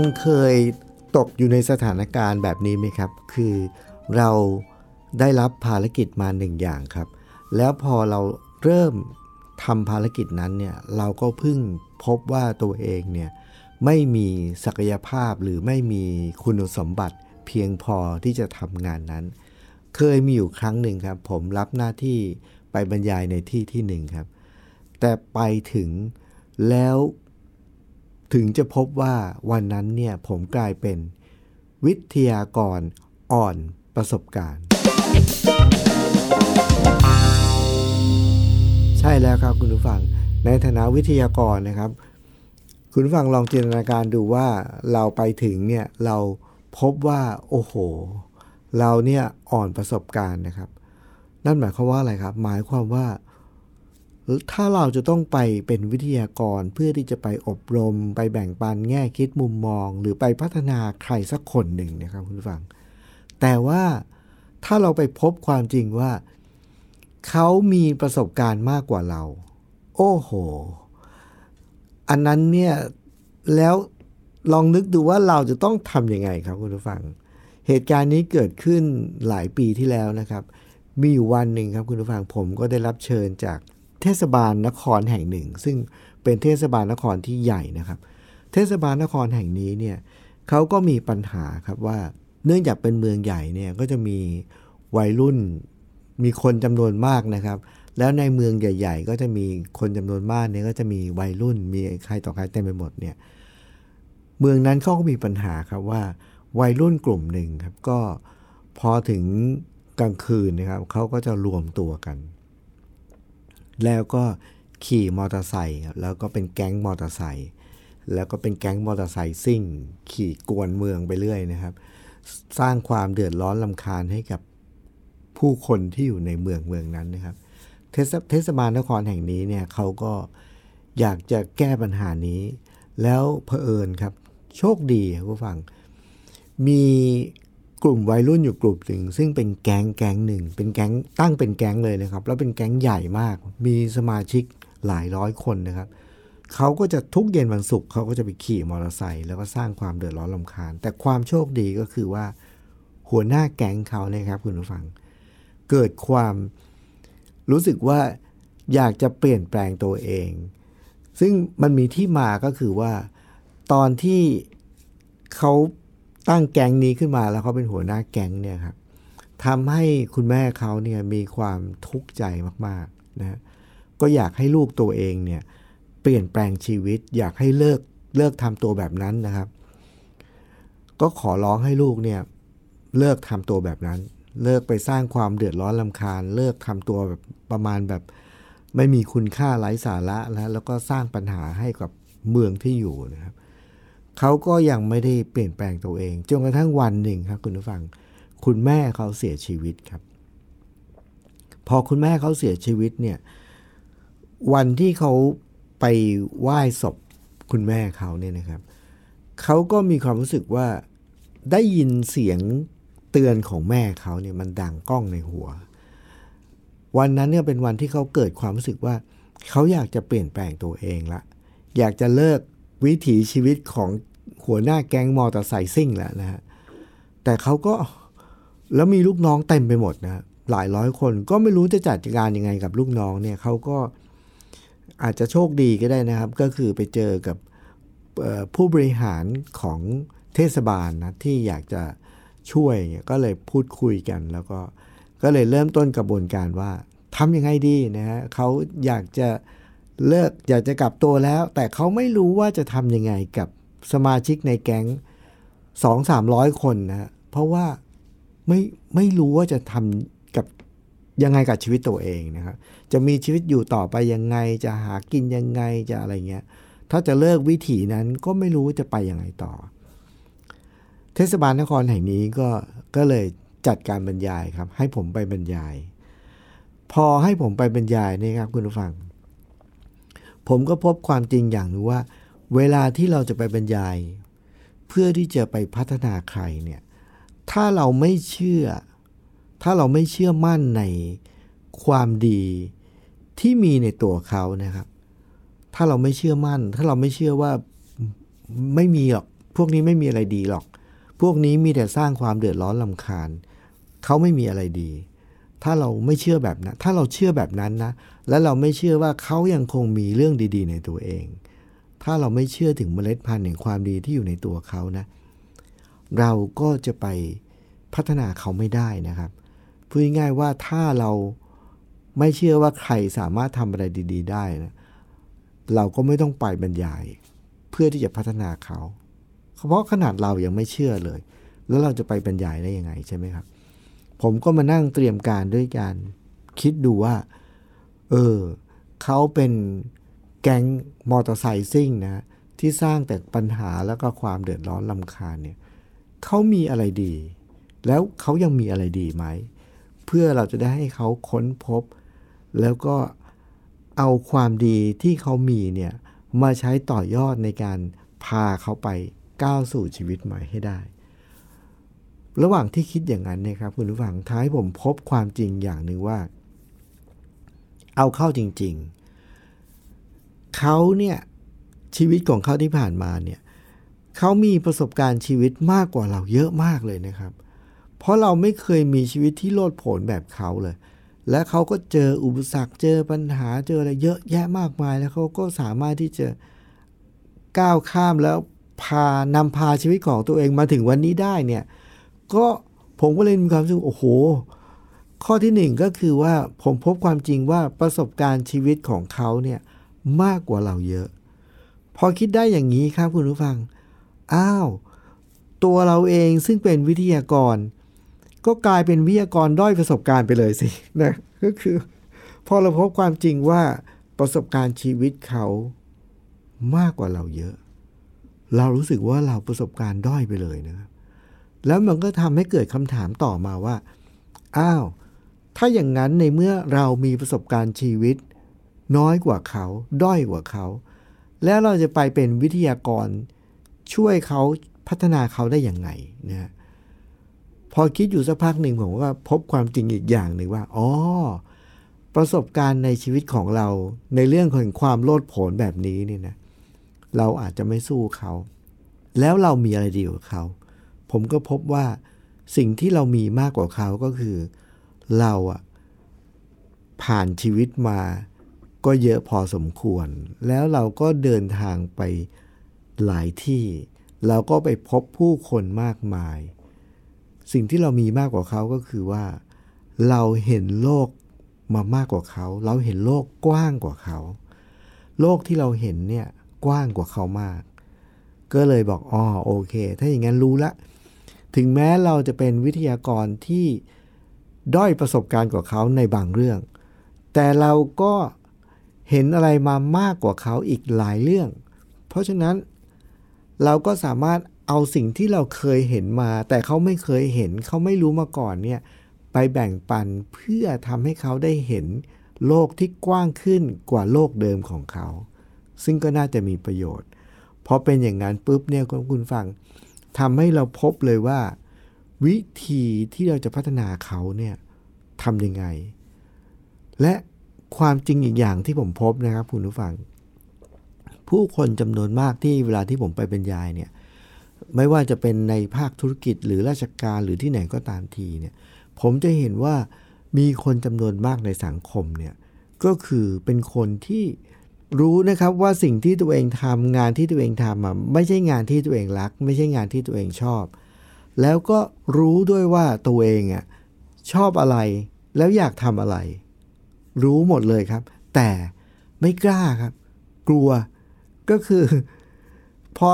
งเคยตกอยู่ในสถานการณ์แบบนี้ไหมครับ คือเราได้รับภารกิจมาหนึ่งอย่างครับ แล้วพอเราเริ่มทำภารกิจนั้นเนี่ยเราก็เพิ่งพบว่าตัวเองเนี่ยไม่มีศักยภาพหรือไม่มีคุณสมบัติเพียงพอที่จะทำงานนั้น เคยมีอยู่ครั้งหนึ่งครับ ผมรับหน้าที่ไปบรรยายในที่ที่หนึ่งครับ แต่ไปถึงแล้ว ถึงจะพบว่าวันนั้นเนี่ยผมกลายเป็นวิทยากรอ่อนประสบการณ์ ใช่แล้วครับคุณผู้ฟัง ในฐานะวิทยากรนะครับ คุณผู้ฟังลองจินตนาการดูว่าเราไปถึงเนี่ยเราพบว่าโอ้โห เราเนี่ยอ่อนประสบการณ์นะครับ นั่นหมายความว่าอะไรครับ หมายความว่า ถ้าเราจะต้องไปเป็นวิทยากรเพื่อที่จะไปอบรม ไปแบ่งปันแง่คิดมุมมอง หรือไปพัฒนาใครสักคนหนึ่งนะครับคุณผู้ฟัง แต่ว่าถ้าเราไปพบความจริงว่า เขามีประสบการณ์มากกว่าเรา โอ้โห อันนั้นเนี่ยแล้วลองนึกดูว่าเราจะต้องทำยังไงครับคุณผู้ฟัง เหตุการณ์นี้เกิดขึ้นหลายปีที่แล้วนะครับ มีอยู่วันหนึ่งครับคุณผู้ฟังผมก็ได้รับเชิญจาก เทศบาลนครแห่งหนึ่ง ซึ่งเป็นเทศบาลนครที่ใหญ่นะครับ เทศบาลนครแห่งนี้เนี่ยเขาก็มีปัญหาครับว่าเนื่องจากเป็นเมืองใหญ่เนี่ยก็จะมีวัยรุ่นมีคนจำนวนมากนะครับ แล้วในเมืองใหญ่ ๆ ก็จะมีคนจำนวนมากเนี่ยก็จะมีวัยรุ่นมีใครต่อใครเต็มไปหมดเนี่ยเมืองนั้นเขาก็มีปัญหาครับว่า วัยรุ่นกลุ่มหนึ่งครับก็พอถึงกลางคืนนะครับเขาก็จะรวมตัวกัน แล้วก็ขี่มอเตอร์ไซค์แล้วก็เป็นแก๊งมอเตอร์ไซค์แล้วก็เป็นแก๊งมอเตอร์ไซค์ซิ่ง ขี่กวนเมืองไปเรื่อยนะครับ สร้างความเดือดร้อนลำคาญให้กับผู้คนที่อยู่ในเมืองเมืองนั้นนะครับ เทศเทศบาลนครแห่งนี้เนี่ยเขาก็อยากจะแก้ปัญหานี้ แล้วเผอิญครับ โชคดีครับผู้ฟัง มี กลุ่มวัยรุ่นอยู่กลุ่มหนึ่งซึ่งเป็นแก๊งแก๊งหนึ่งเป็นแก๊งตั้งเป็นแก๊งเลยนะครับ แล้วเป็นแก๊งใหญ่มาก มีสมาชิกหลายร้อยคนนะครับเขาก็จะทุกเย็นวันศุกร์เขาก็จะไปขี่มอเตอร์ไซค์แล้วก็สร้างความเดือดร้อนลำคาญ แต่ความโชคดีก็คือว่า หัวหน้าแก๊งเขาเนี่ยครับคุณผู้ฟัง เกิดความรู้สึกว่าอยากจะเปลี่ยนแปลงตัวเอง ซึ่งมันมีที่มาก็คือว่าตอนที่เขา ตั้งแก๊งนี้ขึ้นมาแล้วเขาเป็นหัวหน้าแก๊งเนี่ยครับทำให้คุณแม่เขาเนี่ยมีความทุกข์ใจมากๆนะก็อยากให้ลูกตัวเองเนี่ยเปลี่ยนแปลงชีวิต อยากให้เลิกเลิกทำตัวแบบนั้นนะครับ ก็ขอร้องให้ลูกเนี่ยเลิกทำตัวแบบนั้น เลิกไปสร้างความเดือดร้อนลำคาญ เลิกทำตัวแบบประมาณแบบ ไม่มีคุณค่าไร้สาระแล้วแล้วก็สร้างปัญหาให้กับเมืองที่อยู่นะครับ เขาก็ยังไม่ได้เปลี่ยนแปลงตัวเองจนกระทั่งวันหนึ่งครับคุณผู้ฟัง คุณแม่เขาเสียชีวิตครับ พอคุณแม่เขาเสียชีวิตเนี่ยวันที่เขาไปไหว้ศพคุณแม่เขาเนี่ยนะครับเขาก็มีความรู้สึกว่าได้ยินเสียงเตือนของแม่เขาเนี่ยมันดังก้องในหัว วันนั้นเนี่ยเป็นวันที่เขาเกิดความรู้สึกว่าเขาอยากจะเปลี่ยนแปลงตัวเองละ อยากจะเลิกวิถีชีวิตของ หัวหน้าแก๊งมอเตอร์ไซค์ซิ่งแล้วนะฮะแต่เขาก็แล้วมีลูกน้องเต็มไปหมดนะหลายร้อยคนก็ไม่รู้จะจัดการยังไงกับลูกน้องเนี่ยเขาก็อาจจะโชคดีก็ได้นะครับ ก็คือไปเจอกับผู้บริหารของเทศบาลนะที่อยากจะช่วยก็เลยพูดคุยกัน แล้วก็ก็เลยเริ่มต้นกระบวนการว่าทำยังไงดีนะฮะเขาอยากจะเลิกอยากจะกลับตัวแล้ว แต่เขาไม่รู้ว่าจะทำยังไงกับ สมาชิกในแก๊งสองสามร้อยคนนะเพราะว่าไม่ไม่รู้ว่าจะทำกับยังไงกับชีวิตตัวเองนะครับจะมีชีวิตอยู่ต่อไปยังไงจะหากินยังไงจะอะไรเงี้ยถ้าจะเลิกวิถีนั้นก็ไม่รู้จะไปยังไงต่อ เทศบาลนครแห่งนี้ก็ก็เลยจัดการบรรยายครับ ให้ผมไปบรรยาย พอให้ผมไปบรรยายนี่ครับคุณผู้ฟัง ผมก็พบความจริงอย่างนึงว่า เวลาที่เราจะไปบรรยาย เพื่อที่จะไปพัฒนาใครเนี่ยถ้าเราไม่เชื่อ ถ้าเราไม่เชื่อมั่นในความดีที่มีในตัวเขานะครับ ถ้าเราไม่เชื่อมั่น ถ้าเราไม่เชื่อว่าไม่มีหรอกพวกนี้ไม่มีอะไรดีหรอก พวกนี้มีแต่สร้างความเดือดร้อนลำคาญ เขาไม่มีอะไรดี ถ้าเราไม่เชื่อแบบนั้น ถ้าเราเชื่อแบบนั้นนะ และเราไม่เชื่อว่าเขายังคงมีเรื่องดี ๆ ในตัวเอง ถ้าเราไม่เชื่อถึงเมล็ดพันธุ์แห่งความดีที่อยู่ในตัวเขานะ เราก็จะไปพัฒนาเขาไม่ได้นะครับพูดง่ายว่าถ้าเราไม่เชื่อว่าใครสามารถทำอะไรดี ๆ ได้นะเราก็ไม่ต้องไปบรรยาย เพื่อที่จะพัฒนาเขา เพราะขนาดเรายังไม่เชื่อเลย แล้วเราจะไปบรรยายได้ยังไงใช่ไหมครับ ผมก็มานั่งเตรียมการด้วยการคิดดูว่า เออเขาเป็น แก๊งมอเตอร์ไซค์ซิ่งนะที่สร้างแต่ปัญหาแล้วก็ความเดือดร้อนลำคาญเนี่ยเขามีอะไรดี แล้วเขายังมีอะไรดีไหม เพื่อเราจะได้ให้เขาค้นพบ แล้วก็เอาความดีที่เขามีเนี่ยมาใช้ต่อยอดในการพาเขาไปก้าวสู่ชีวิตใหม่ให้ได้ ระหว่างที่คิดอย่างนั้นเนี่ยครับคุณผู้ฟังท้ายผมพบความจริงอย่างหนึ่งว่า เอาเข้าจริง ๆ เขาเนี่ยชีวิตของเขาที่ผ่านมาเนี่ยเขามีประสบการณ์ชีวิตมากกว่าเราเยอะมากเลยนะครับ เพราะเราไม่เคยมีชีวิตที่โลดโผนแบบเขาเลย และเขาก็เจออุปสรรคเจอปัญหาเจออะไรเยอะแยะมากมาย แล้วเขาก็สามารถที่จะก้าวข้ามแล้วพานำพาชีวิตของตัวเองมาถึงวันนี้ได้เนี่ยก็ผมก็เลยมีความรู้สึกโอ้โห ข้อที่หนึ่งก็คือว่าผมพบความจริงว่าประสบการณ์ชีวิตของเขาเนี่ย มากกว่าเราเยอะ พอคิดได้อย่างนี้ครับคุณผู้ฟัง อ้าว ตัวเราเองซึ่งเป็นวิทยากร ก็กลายเป็นวิทยากรด้อยประสบการณ์ไปเลยสินะก็คือ พอเราพบความจริงว่าประสบการณ์ชีวิตเขามากกว่าเราเยอะ เรารู้สึกว่าเราประสบการณ์ด้อยไปเลยนะครับแล้วมันก็ทำให้เกิดคำถามต่อมาว่า อ้าว ถ้าอย่างนั้นในเมื่อเรามีประสบการณ์ชีวิต น้อยกว่าเขา ด้อยกว่าเขา แล้วเราจะไปเป็นวิทยากรช่วยเขาพัฒนาเขาได้อย่างไงนะพอคิดอยู่สักพักหนึ่งผมก็พบความจริงอีกอย่างหนึ่งว่าอ๋อประสบการณ์ในชีวิตของเราในเรื่องของความโลดโผนแบบนี้นี่นะเราอาจจะไม่สู้เขา แล้วเรามีอะไรดีกว่าเขา ผมก็พบว่าสิ่งที่เรามีมากกว่าเขาก็คือ เราอะผ่านชีวิตมา ก็เยอะพอสมควร แล้วเราก็เดินทางไปหลายที่ เราก็ไปพบผู้คนมากมาย สิ่งที่เรามีมากกว่าเขาก็คือว่า เราเห็นโลกมามากกว่าเขา เราเห็นโลกกว้างกว่าเขา โลกที่เราเห็นเนี่ยกว้างกว่าเขามาก ก็เลยบอกอ๋อโอเค ถ้าอย่างนั้นรู้ละ ถึงแม้เราจะเป็นวิทยากรที่ด้อยประสบการณ์กว่าเขาในบางเรื่อง แต่เราก็ เห็นอะไรมามากกว่าเขาอีกหลายเรื่อง เพราะฉะนั้นเราก็สามารถเอาสิ่งที่เราเคยเห็นมา แต่เขาไม่เคยเห็นเขาไม่รู้มาก่อนเนี่ยไปแบ่งปันเพื่อทำให้เขาได้เห็นโลกที่กว้างขึ้นกว่าโลกเดิมของเขา ซึ่งก็น่าจะมีประโยชน์พอเป็นอย่างนั้นปุ๊บเนี่ยคุณฟังทำให้เราพบเลยว่า วิธีที่เราจะพัฒนาเขาเนี่ยทำยังไง และ ความจริงอีกอย่างที่ผมพบนะครับคุณผู้ฟัง ผู้คนจำนวนมากที่เวลาที่ผมไปบรรยายเนี่ยไม่ว่าจะเป็นในภาคธุรกิจหรือราชการหรือที่ไหนก็ตามทีเนี่ยผมจะเห็นว่ามีคนจำนวนมากในสังคมเนี่ยก็คือเป็นคนที่รู้นะครับว่าสิ่งที่ตัวเองทำงานที่ตัวเองทำอะไม่ใช่งานที่ตัวเองรัก ไม่ใช่งานที่ตัวเองชอบ แล้วก็รู้ด้วยว่าตัวเองอะชอบอะไรแล้วอยากทำอะไร รู้หมดเลยครับ แต่ไม่กล้าครับ กลัวก็คือ พอ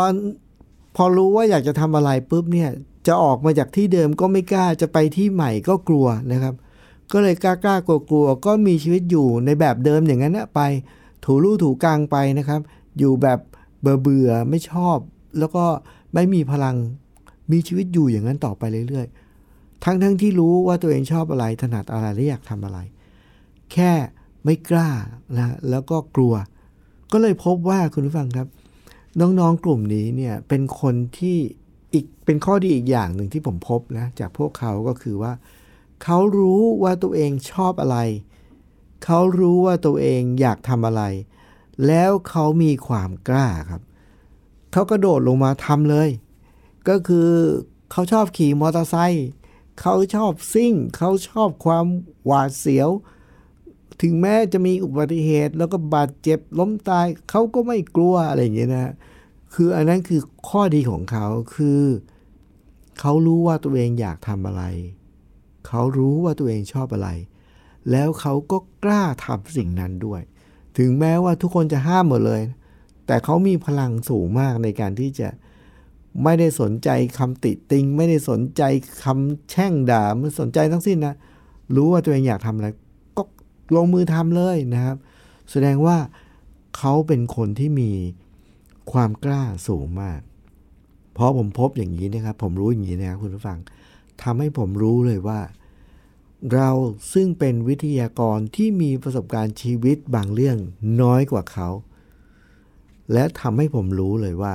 พอรู้ว่าอยากจะทำอะไรปุ๊บเนี่ยจะออกมาจากที่เดิมก็ไม่กล้าจะไปที่ใหม่ก็กลัวนะครับ ก็เลยกล้ากล้ากลัวกลัวก็มีชีวิตอยู่ในแบบเดิมอย่างนั้นนะไป ถูลู่ถูกลางไปนะครับ อยู่แบบเบื่อเบื่อไม่ชอบ แล้วก็ไม่มีพลังมีชีวิตอยู่อย่างนั้นต่อไปเรื่อยๆ ทั้งทั้งที่รู้ว่าตัวเองชอบอะไรถนัดอะไรและอยากทำอะไร แค่ไม่กล้านะแล้วก็กลัว ก็เลยพบว่าคุณผู้ฟังครับ น้องๆกลุ่มนี้เนี่ยเป็นคนที่อีกเป็นข้อดีอีกอย่างหนึ่งที่ผมพบนะจากพวกเขาก็คือว่า เขารู้ว่าตัวเองชอบอะไร เขารู้ว่าตัวเองอยากทำอะไร แล้วเขามีความกล้าครับ เขากระโดดลงมาทำเลย ก็คือเขาชอบขี่มอเตอร์ไซค์เขาชอบซิ่ง เขาชอบความหวาดเสียว ถึงแม้จะมีอุบัติเหตุ แล้วก็บาดเจ็บล้มตายเขาก็ไม่กลัวอะไรอย่างเงี้ยนะคืออันนั้นคือข้อดีของเขาคือเขารู้ว่าตัวเองอยากทำอะไร เขารู้ว่าตัวเองชอบอะไร แล้วเขาก็กล้าทำสิ่งนั้นด้วย ถึงแม้ว่าทุกคนจะห้ามหมดเลย แต่เขามีพลังสูงมากในการที่จะไม่ได้สนใจคำติติง ไม่ได้สนใจคำแช่งด่าไม่สนใจทั้งสิ้นนะ รู้ว่าตัวเองอยากทำอะไร ลงมือทำเลยนะครับ แสดงว่าเขาเป็นคนที่มีความกล้าสูงมาก เพราะผมพบอย่างนี้นะครับ ผมรู้อย่างนี้นะครับคุณผู้ฟังทำให้ผมรู้เลยว่า เราซึ่งเป็นวิทยากรที่มีประสบการณ์ชีวิตบางเรื่องน้อยกว่าเขา และทำให้ผมรู้เลยว่า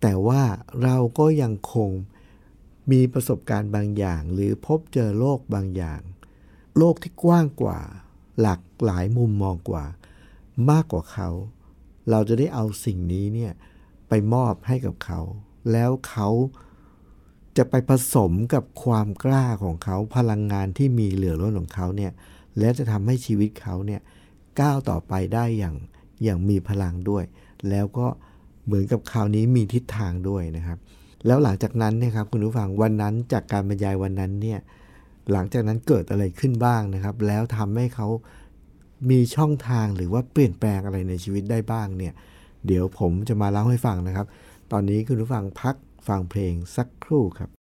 แต่ว่าเราก็ยังคงมีประสบการณ์บางอย่าง หรือพบเจอโลกบางอย่าง โลกที่กว้างกว่า หลากหลายมุมมองกว่า มากกว่าเขา เราจะได้เอาสิ่งนี้เนี่ยไปมอบให้กับเขา แล้วเขาจะไปผสมกับความกล้าของเขาพลังงานที่มีเหลือล้นของเขาเนี่ยและจะทำให้ชีวิตเขาเนี่ยก้าวต่อไปได้อย่างอย่างมีพลังด้วย แล้วก็เหมือนกับคราวนี้มีทิศทางด้วยนะครับ แล้วหลังจากนั้นเนี่ยครับคุณผู้ฟังวันนั้นจากการบรรยายวันนั้นเนี่ย หลังจากนั้นเกิดอะไรขึ้นบ้างนะครับ แล้วทำให้เขามีช่องทางหรือว่าเปลี่ยนแปลงอะไรในชีวิตได้บ้างเนี่ย เดี๋ยวผมจะมาเล่าให้ฟังนะครับ ตอนนี้คุณผู้ฟังพักฟังเพลงสักครู่ครับ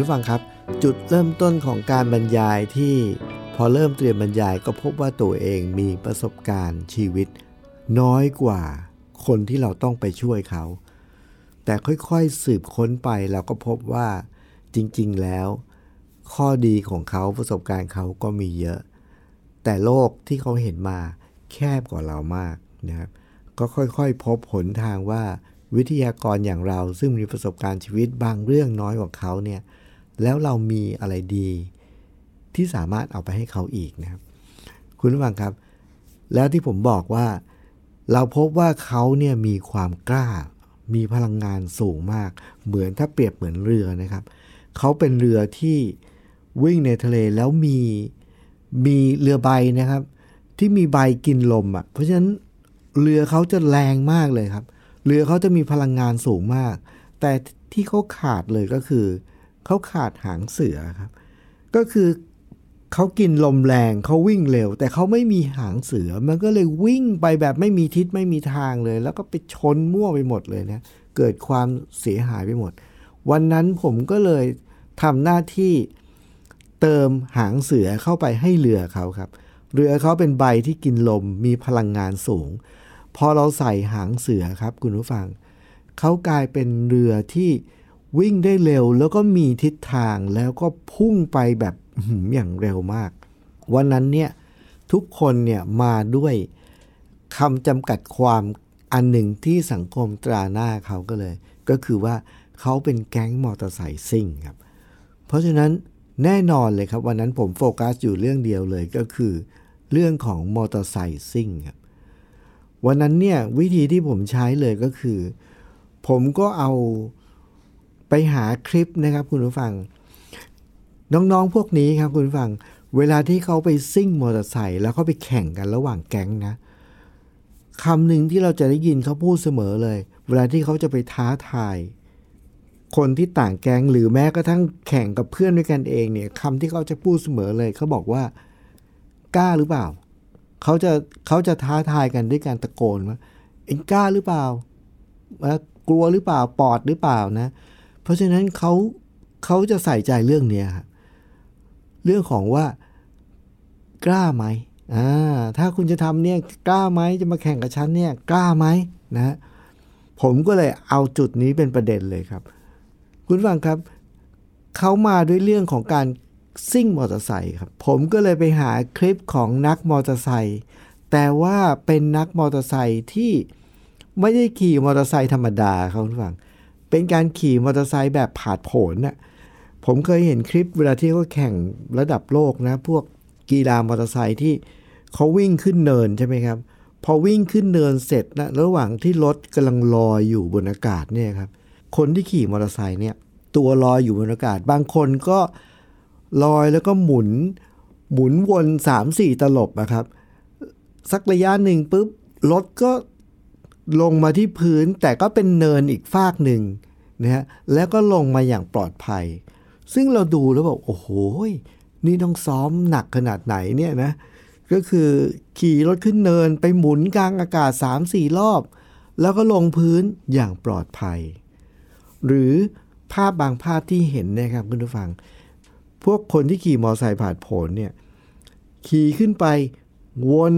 ผู้ฟังครับ จุดเริ่มต้นของการบรรยายที่พอเริ่มเตรียมบรรยายก็พบว่าตัวเองมีประสบการณ์ชีวิต น้อยกว่าคนที่เราต้องไปช่วยเขา แต่ค่อยๆสืบค้นไปเราก็พบว่าจริงๆแล้ว ข้อดีของเขาประสบการณ์เขาก็มีเยอะ แต่โลกที่เขาเห็นมาแคบกว่าเรามากนะครับก็ค่อยๆ พบผลทางว่าวิทยากรอย่างเราซึ่งมีประสบการณ์ชีวิตบางเรื่องน้อยกว่าเขาเนี่ย แล้วเรามีอะไรดีที่สามารถเอาไปให้เขาอีกนะครับ คุณผู้ฟังครับ แล้วที่ผมบอกว่า เราพบว่าเขาเนี่ยมีความกล้า มีพลังงานสูงมาก เหมือนถ้าเปรียบเหมือนเรือนะครับ เขาเป็นเรือที่วิ่งในทะเลแล้วมีมีเรือใบนะครับ ที่มีใบกินลมอะ่ะเพราะฉะนั้นเรือเขาจะแรงมากเลยครับ เรือเขาจะมีพลังงานสูงมาก แต่ที่เขาขาดเลยก็คือ เขาขาดหางเสือครับ ก็คือเขากินลมแรงเขาวิ่งเร็ว แต่เขาไม่มีหางเสือ มันก็เลยวิ่งไปแบบไม่มีทิศไม่มีทางเลย แล้วก็ไปชนมั่วไปหมดเลยนะเกิดความเสียหายไปหมด วันนั้นผมก็เลยทำหน้าที่เติมหางเสือเข้าไปให้เรือเขาครับ เรือเขาเป็นใบที่กินลมมีพลังงานสูง พอเราใส่หางเสือครับคุณผู้ฟังเขากลายเป็นเรือที่ วิ่งได้เร็วแล้วก็มีทิศทางแล้วก็พุ่งไปแบบอย่างเร็วมาก วันนั้นเนี่ยทุกคนเนี่ยมาด้วยคำจำกัดความอันหนึ่งที่สังคมตราหน้าเขาก็เลย ก็คือว่าเขาเป็นแก๊งมอเตอร์ไซค์ซิ่งครับ เพราะฉะนั้นแน่นอนเลยครับ วันนั้นผมโฟกัสอยู่เรื่องเดียวเลยก็คือ เรื่องของมอเตอร์ไซค์ซิ่งครับวันนั้นเนี่ยวิธีที่ผมใช้เลยก็คือ ผมก็เอา ไปหาคลิปนะครับคุณผู้ฟัง น้องๆพวกนี้ครับคุณผู้ฟัง เวลาที่เขาไปซิ่งมอเตอร์ไซค์แล้วเขาไปแข่งกันระหว่างแก๊งนะคำหนึ่งที่เราจะได้ยินเขาพูดเสมอเลย เวลาที่เขาจะไปท้าทาย คนที่ต่างแก๊งหรือแม้กระทั่งแข่งกับเพื่อนด้วยกันเองเนี่ยคำที่เขาจะพูดเสมอเลยเขาบอกว่ากล้าหรือเปล่าเขาจะเขาจะท้าทายกันด้วยการตะโกนว่าเอ็งกล้าหรือเปล่ากลัวหรือเปล่าปอดหรือเปล่านะ เพราะฉะนั้นเขาเขาจะใส่ใจเรื่องนี้ครับเรื่องของว่ากล้าไหมอ่าถ้าคุณจะทำเนี่ยกล้าไหมจะมาแข่งกับฉันเนี่ยกล้าไหมนะผมก็เลยเอาจุดนี้เป็นประเด็นเลยครับ คุณฟังครับเขามาด้วยเรื่องของการซิ่งมอเตอร์ไซค์ครับ ผมก็เลยไปหาคลิปของนักมอเตอร์ไซค์แต่ว่าเป็นนักมอเตอร์ไซค์ที่ไม่ได้ขี่มอเตอร์ไซค์ธรรมดาครับคุณฟัง เป็นการขี่มอเตอร์ไซค์แบบผาดโผนน่ะผมเคยเห็นคลิปเวลาที่เขาแข่งระดับโลกนะ พวกกีฬามอเตอร์ไซค์ที่เขาวิ่งขึ้นเนินใช่ไหมครับ พอวิ่งขึ้นเนินเสร็จนะระหว่างที่รถกำลังลอยอยู่บนอากาศเนี่ยครับ คนที่ขี่มอเตอร์ไซค์เนี่ยตัวลอยอยู่บนอากาศ บางคนก็ลอยแล้วก็หมุน หมุนวนสามสี่ตลบนะครับ สักระยะหนึ่งปุ๊บรถก็ ลงมาที่พื้นแต่ก็เป็นเนินอีกฟากหนึ่งนะฮะแล้วก็ลงมาอย่างปลอดภัย ซึ่งเราดูแล้วบอกโอ้โหนี่ต้องซ้อมหนักขนาดไหนเนี่ยนะก็คือขี่รถขึ้นเนินไปหมุนกลางอากาศ 3-4 รอบ แล้วก็ลงพื้นอย่างปลอดภัย หรือภาพบางภาพที่เห็นนะครับคุณผู้ฟัง พวกคนที่ขี่มอเตอร์ไซค์ผ่านผลเนี่ยขี่ขึ้นไปวน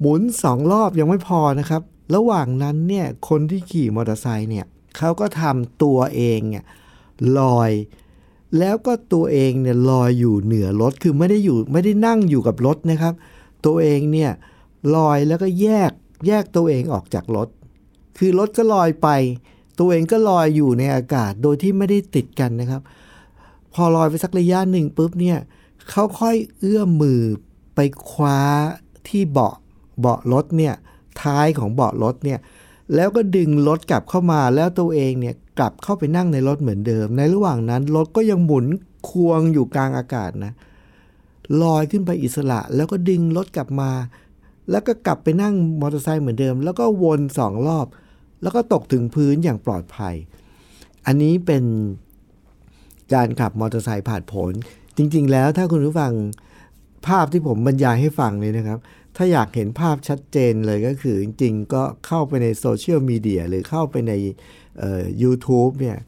หมุนสองรอบยังไม่พอนะครับ ระหว่างนั้นเนี่ยคนที่ขี่มอเตอร์ไซค์เนี่ยเขาก็ทำตัวเองเนี่ยลอย แล้วก็ตัวเองเนี่ยลอยอยู่เหนือรถคือไม่ได้อยู่ไม่ได้นั่งอยู่กับรถนะครับ ตัวเองเนี่ยลอยแล้วก็แยกแยกตัวเองออกจากรถ คือรถก็ลอยไป ตัวเองก็ลอยอยู่ในอากาศโดยที่ไม่ได้ติดกันนะครับ พอลอยไปสักระยะหนึ่งปุ๊บเนี่ยเขาค่อยเอื้อมมือไปคว้าที่เบาะ เบาะรถเนี่ยท้ายของเบาะรถเนี่ยแล้วก็ดึงรถกลับเข้ามาแล้วตัวเองเนี่ยกลับเข้าไปนั่งในรถเหมือนเดิม ในระหว่างนั้นรถก็ยังหมุนควงอยู่กลางอากาศนะลอยขึ้นไปอิสระ แล้วก็ดึงรถกลับมา แล้วก็กลับไปนั่งมอเตอร์ไซค์เหมือนเดิม แล้วก็วนสองรอบ แล้วก็ตกถึงพื้นอย่างปลอดภัย อันนี้เป็นการขับมอเตอร์ไซค์ผาดโผน จริง ๆ แล้วถ้าคุณผู้ฟังภาพที่ผมบรรยายให้ฟังเลยนะครับ ถ้าอยากเห็นภาพชัดเจนเลยก็คือจริงๆ ก็เข้าไปในโซเชียลมีเดียหรือเข้าไปในยูทูบเนี่ย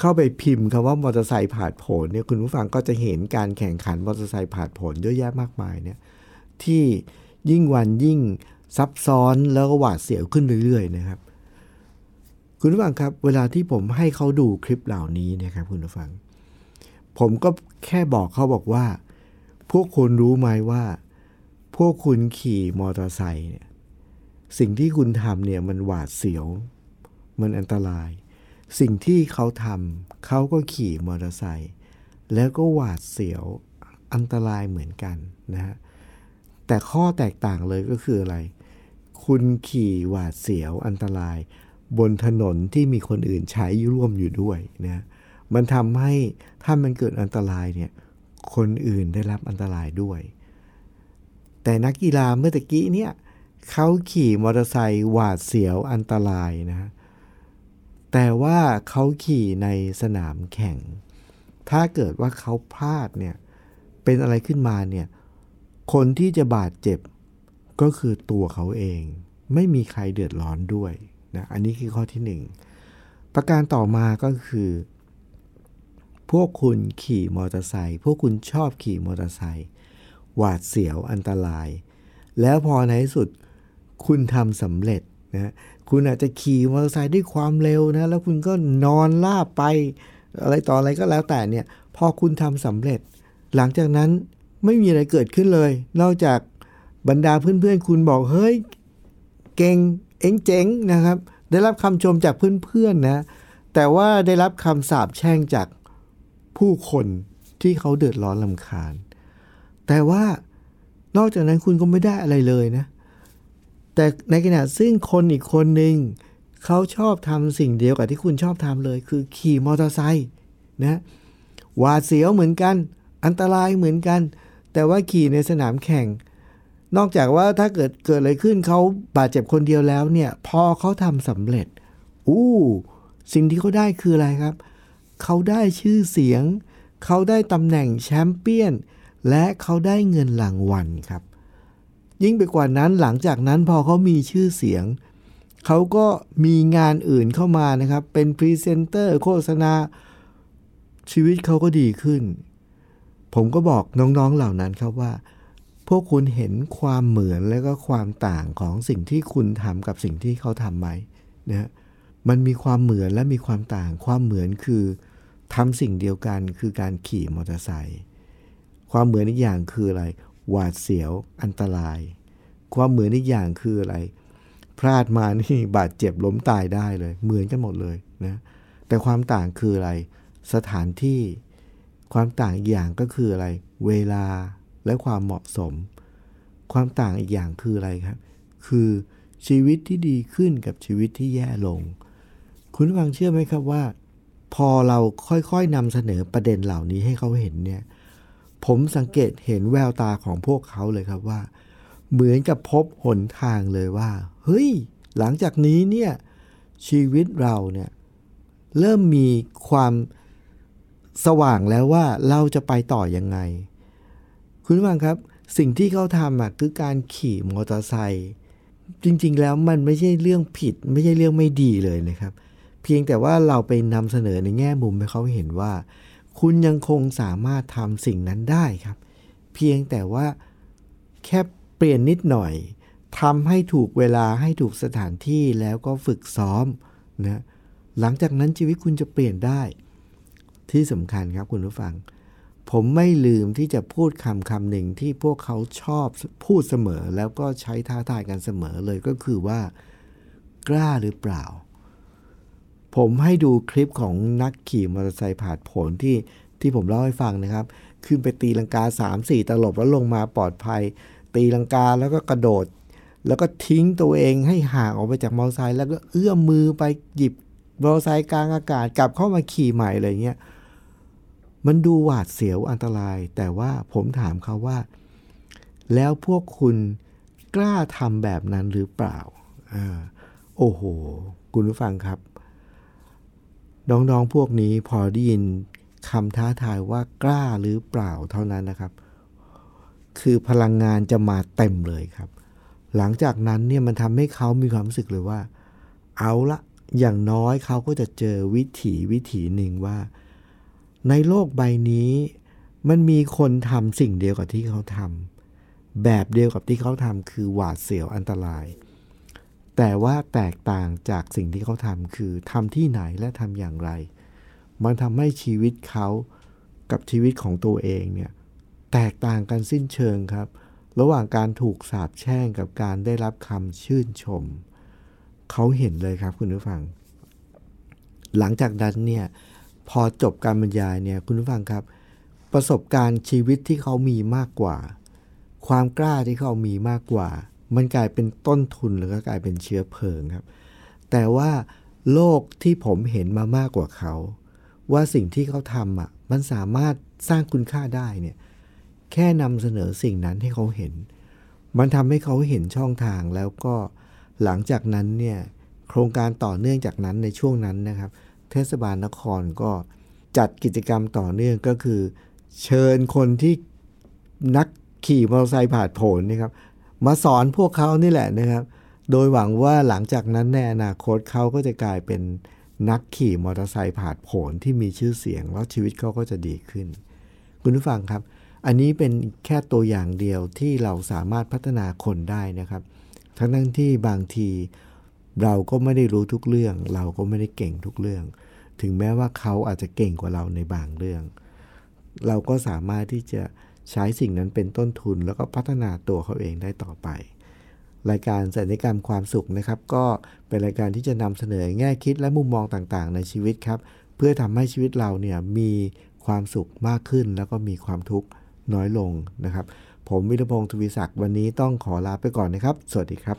เข้าไปพิมพ์คำว่ามอเตอร์ไซค์ผาดโผนเนี่ยคุณผู้ฟังก็จะเห็นการแข่งขันมอเตอร์ไซค์ผาดโผนเยอะแยะมากมายเนี่ยที่ยิ่งวันยิ่งซับซ้อนแล้วก็หวาดเสียวขึ้นเรื่อยๆนะครับ คุณผู้ฟังครับ เวลาที่ผมให้เขาดูคลิปเหล่านี้นะครับคุณผู้ฟัง ผมก็แค่บอกเขาบอกว่า พวกคุณรู้ไหมว่า พวกคุณขี่มอเตอร์ไซค์เนี่ยสิ่งที่คุณทำเนี่ยมันหวาดเสียว มันอันตราย สิ่งที่เขาทำเขาก็ขี่มอเตอร์ไซค์แล้วก็หวาดเสียวอันตรายเหมือนกันนะฮะแต่ข้อแตกต่างเลยก็คืออะไร คุณขี่หวาดเสียวอันตราย บนถนนที่มีคนอื่นใช้ร่วมอยู่ด้วยนะมันทำให้ถ้ามันเกิดอันตรายเนี่ยคนอื่นได้รับอันตรายด้วย แต่นักกีฬาเมื่อตะกี้เนี่ยเขาขี่มอเตอร์ไซค์หวาดเสียวอันตรายนะแต่ว่าเขาขี่ในสนามแข่ง ถ้าเกิดว่าเขาพลาดเนี่ยเป็นอะไรขึ้นมาเนี่ยคนที่จะบาดเจ็บก็คือตัวเขาเอง ไม่มีใครเดือดร้อนด้วยนะอันนี้คือข้อที่หนึ่งประการต่อมาก็คือ พวกคุณขี่มอเตอร์ไซค์พวกคุณชอบขี่มอเตอร์ไซค์ หวาดเสียวอันตราย แล้วพอในที่สุดคุณทำสำเร็จนะคุณอาจจะขี่มอเตอร์ไซค์ด้วยความเร็วนะแล้วคุณก็นอนล่าไป อะไรต่ออะไรก็แล้วแต่เนี่ยพอคุณทำสำเร็จ หลังจากนั้นไม่มีอะไรเกิดขึ้นเลย นอกจากบรรดาเพื่อนๆ คุณบอกเฮ้ยเก่งเอ็งเจ๋งนะครับ ได้รับคำชมจากเพื่อนๆนะแต่ว่าได้รับคำสาปแช่งจากผู้คนที่เขาเดือดร้อนลำคาญ แต่ว่านอกจากนั้นคุณก็ไม่ได้อะไรเลยนะ แต่ในขณะซึ่งคนอีกคนหนึ่งเขาชอบทำสิ่งเดียวกับที่คุณชอบทำเลย คือขี่มอเตอร์ไซค์นะหวาดเสียวเหมือนกัน อันตรายเหมือนกัน แต่ว่าขี่ในสนามแข่ง นอกจากว่าถ้าเกิดเกิดอะไรขึ้นเขาบาดเจ็บคนเดียวแล้วเนี่ย พอเขาทำสำเร็จ อู้ สิ่งที่เขาได้คืออะไรครับ เขาได้ชื่อเสียง เขาได้ตำแหน่งแชมเปี้ยน และเขาได้เงินรางวัลครับ ยิ่งไปกว่านั้นหลังจากนั้นพอเขามีชื่อเสียง เขาก็มีงานอื่นเข้ามานะครับ เป็นพรีเซนเตอร์โฆษณาชีวิตเขาก็ดีขึ้น ผมก็บอกน้องๆเหล่านั้นครับว่า พวกคุณเห็นความเหมือนและก็ความต่างของสิ่งที่คุณทำกับสิ่งที่เขาทำไหมนะมันมีความเหมือนและมีความต่าง ความเหมือนคือทำสิ่งเดียวกันคือการขี่มอเตอร์ไซค์ ความเหมือนอีกอย่างคืออะไร หวาดเสียวอันตราย ความเหมือนอีกอย่างคืออะไร พลาดมานี่บาดเจ็บล้มตายได้เลย เหมือนกันหมดเลยนะ แต่ความต่างคืออะไร สถานที่ ความต่างอีกอย่างก็คืออะไร เวลาและความเหมาะสม ความต่างอีกอย่างคืออะไรครับ คือชีวิตที่ดีขึ้นกับชีวิตที่แย่ลง คุณฟังเชื่อไหมครับว่า พอเราค่อยๆนำเสนอประเด็นเหล่านี้ให้เขาเห็นเนี่ย ผมสังเกตเห็นแววตาของพวกเขาเลยครับว่า เหมือนกับพบหนทางเลยว่า เฮ้ย หลังจากนี้เนี่ยชีวิตเราเนี่ยเริ่มมีความสว่างแล้วว่าเราจะไปต่อยังไง คุณฟังครับ สิ่งที่เขาทำอะคือการขี่มอเตอร์ไซค์จริงๆแล้วมันไม่ใช่เรื่องผิด ไม่ใช่เรื่องไม่ดีเลยนะครับ เพียงแต่ว่าเราไปนำเสนอในแง่มุมให้เขาเห็นว่า คุณยังคงสามารถทำสิ่งนั้นได้ครับ เพียงแต่ว่าแค่เปลี่ยนนิดหน่อยทำให้ถูกเวลาให้ถูกสถานที่แล้วก็ฝึกซ้อมนะหลังจากนั้นชีวิตคุณจะเปลี่ยนได้ ที่สำคัญครับคุณผู้ฟัง ผมไม่ลืมที่จะพูดคำคำหนึ่งที่พวกเขาชอบพูดเสมอ แล้วก็ใช้ท้าทายกันเสมอเลยก็คือว่า กล้าหรือเปล่า ผมให้ดูคลิปของนักขี่มอเตอร์ไซค์ผ่านผลที่ที่ผมเล่าให้ฟังนะครับ ขึ้นไปตีลังกา 3 4 ตลบแล้วลงมาปลอดภัย ตีลังกาแล้วก็กระโดด แล้วก็ทิ้งตัวเองให้ห่างออกไปจากมอเตอร์ไซค์แล้วก็เอื้อมมือไปหยิบมอเตอร์ไซค์กลางอากาศกลับเข้ามาขี่ใหม่อะไรเงี้ยมันดูหวาดเสียวอันตราย แต่ว่าผมถามเขาว่า แล้วพวกคุณกล้าทำแบบนั้นหรือเปล่าอ่าโอ้โห คุณผู้ฟังครับ น้องๆพวกนี้พอได้ยินคำท้าทายว่ากล้าหรือเปล่าเท่านั้นนะครับ คือพลังงานจะมาเต็มเลยครับ หลังจากนั้นเนี่ยมันทำให้เขามีความรู้สึกเลยว่า เอาละอย่างน้อยเขาก็จะเจอวิถีวิถีหนึ่งว่า ในโลกใบนี้มันมีคนทำสิ่งเดียวกับที่เขาทำแบบเดียวกับที่เขาทำคือหวาดเสียวอันตราย แต่ว่าแตกต่างจากสิ่งที่เขาทำคือทำที่ไหนและทำอย่างไร มันทำให้ชีวิตเขากับชีวิตของตัวเองเนี่ยแตกต่างกันสิ้นเชิงครับ ระหว่างการถูกสาปแช่งกับการได้รับคำชื่นชม เขาเห็นเลยครับคุณผู้ฟัง หลังจากนั้นเนี่ยพอจบการบรรยายเนี่ยคุณผู้ฟังครับ ประสบการณ์ชีวิตที่เขามีมากกว่า ความกล้าที่เขามีมากกว่า มันกลายเป็นต้นทุนหรือก็กลายเป็นเชื้อเพลิงครับ แต่ว่าโลกที่ผมเห็นมามากกว่าเขา ว่าสิ่งที่เขาทำอะมันสามารถสร้างคุณค่าได้เนี่ยแค่นำเสนอสิ่งนั้นให้เขาเห็น มันทำให้เขาเห็นช่องทางแล้วก็หลังจากนั้นเนี่ยโครงการต่อเนื่องจากนั้นในช่วงนั้นนะครับ เทศบาลนครก็จัดกิจกรรมต่อเนื่องก็คือ เชิญคนที่นักขี่มอเตอร์ไซค์ผ่านผลนะครับ มาสอนพวกเขานี่แหละนะครับ โดยหวังว่าหลังจากนั้นในอนาคตเขาก็จะกลายเป็นนักขี่มอเตอร์ไซค์ผ่านผลที่มีชื่อเสียง แล้วชีวิตเขาก็จะดีขึ้น คุณผู้ฟังครับ อันนี้เป็นแค่ตัวอย่างเดียวที่เราสามารถพัฒนาคนได้นะครับ ทั้งทั้งที่บางทีเราก็ไม่ได้รู้ทุกเรื่อง เราก็ไม่ได้เก่งทุกเรื่อง ถึงแม้ว่าเขาอาจจะเก่งกว่าเราในบางเรื่อง เราก็สามารถที่จะ ใช้สิ่งนั้นเป็นต้นทุนแล้วก็พัฒนาตัวเขาเองได้ต่อไป รายการสัญญกรรมความสุขนะครับ ก็เป็นรายการที่จะนำเสนอแง่คิดและมุมมองต่างๆ ในชีวิตครับ เพื่อทำให้ชีวิตเราเนี่ยมีความสุขมากขึ้น แล้วก็มีความทุกข์น้อยลงนะครับ ผมวิรพงศ์ทวีศักดิ์วันนี้ต้องขอลาไปก่อนนะครับ สวัสดีครับ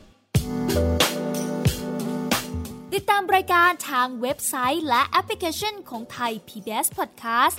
ติดตามรายการทางเว็บไซต์และแอปพลิเคชันของไทย PBS Podcast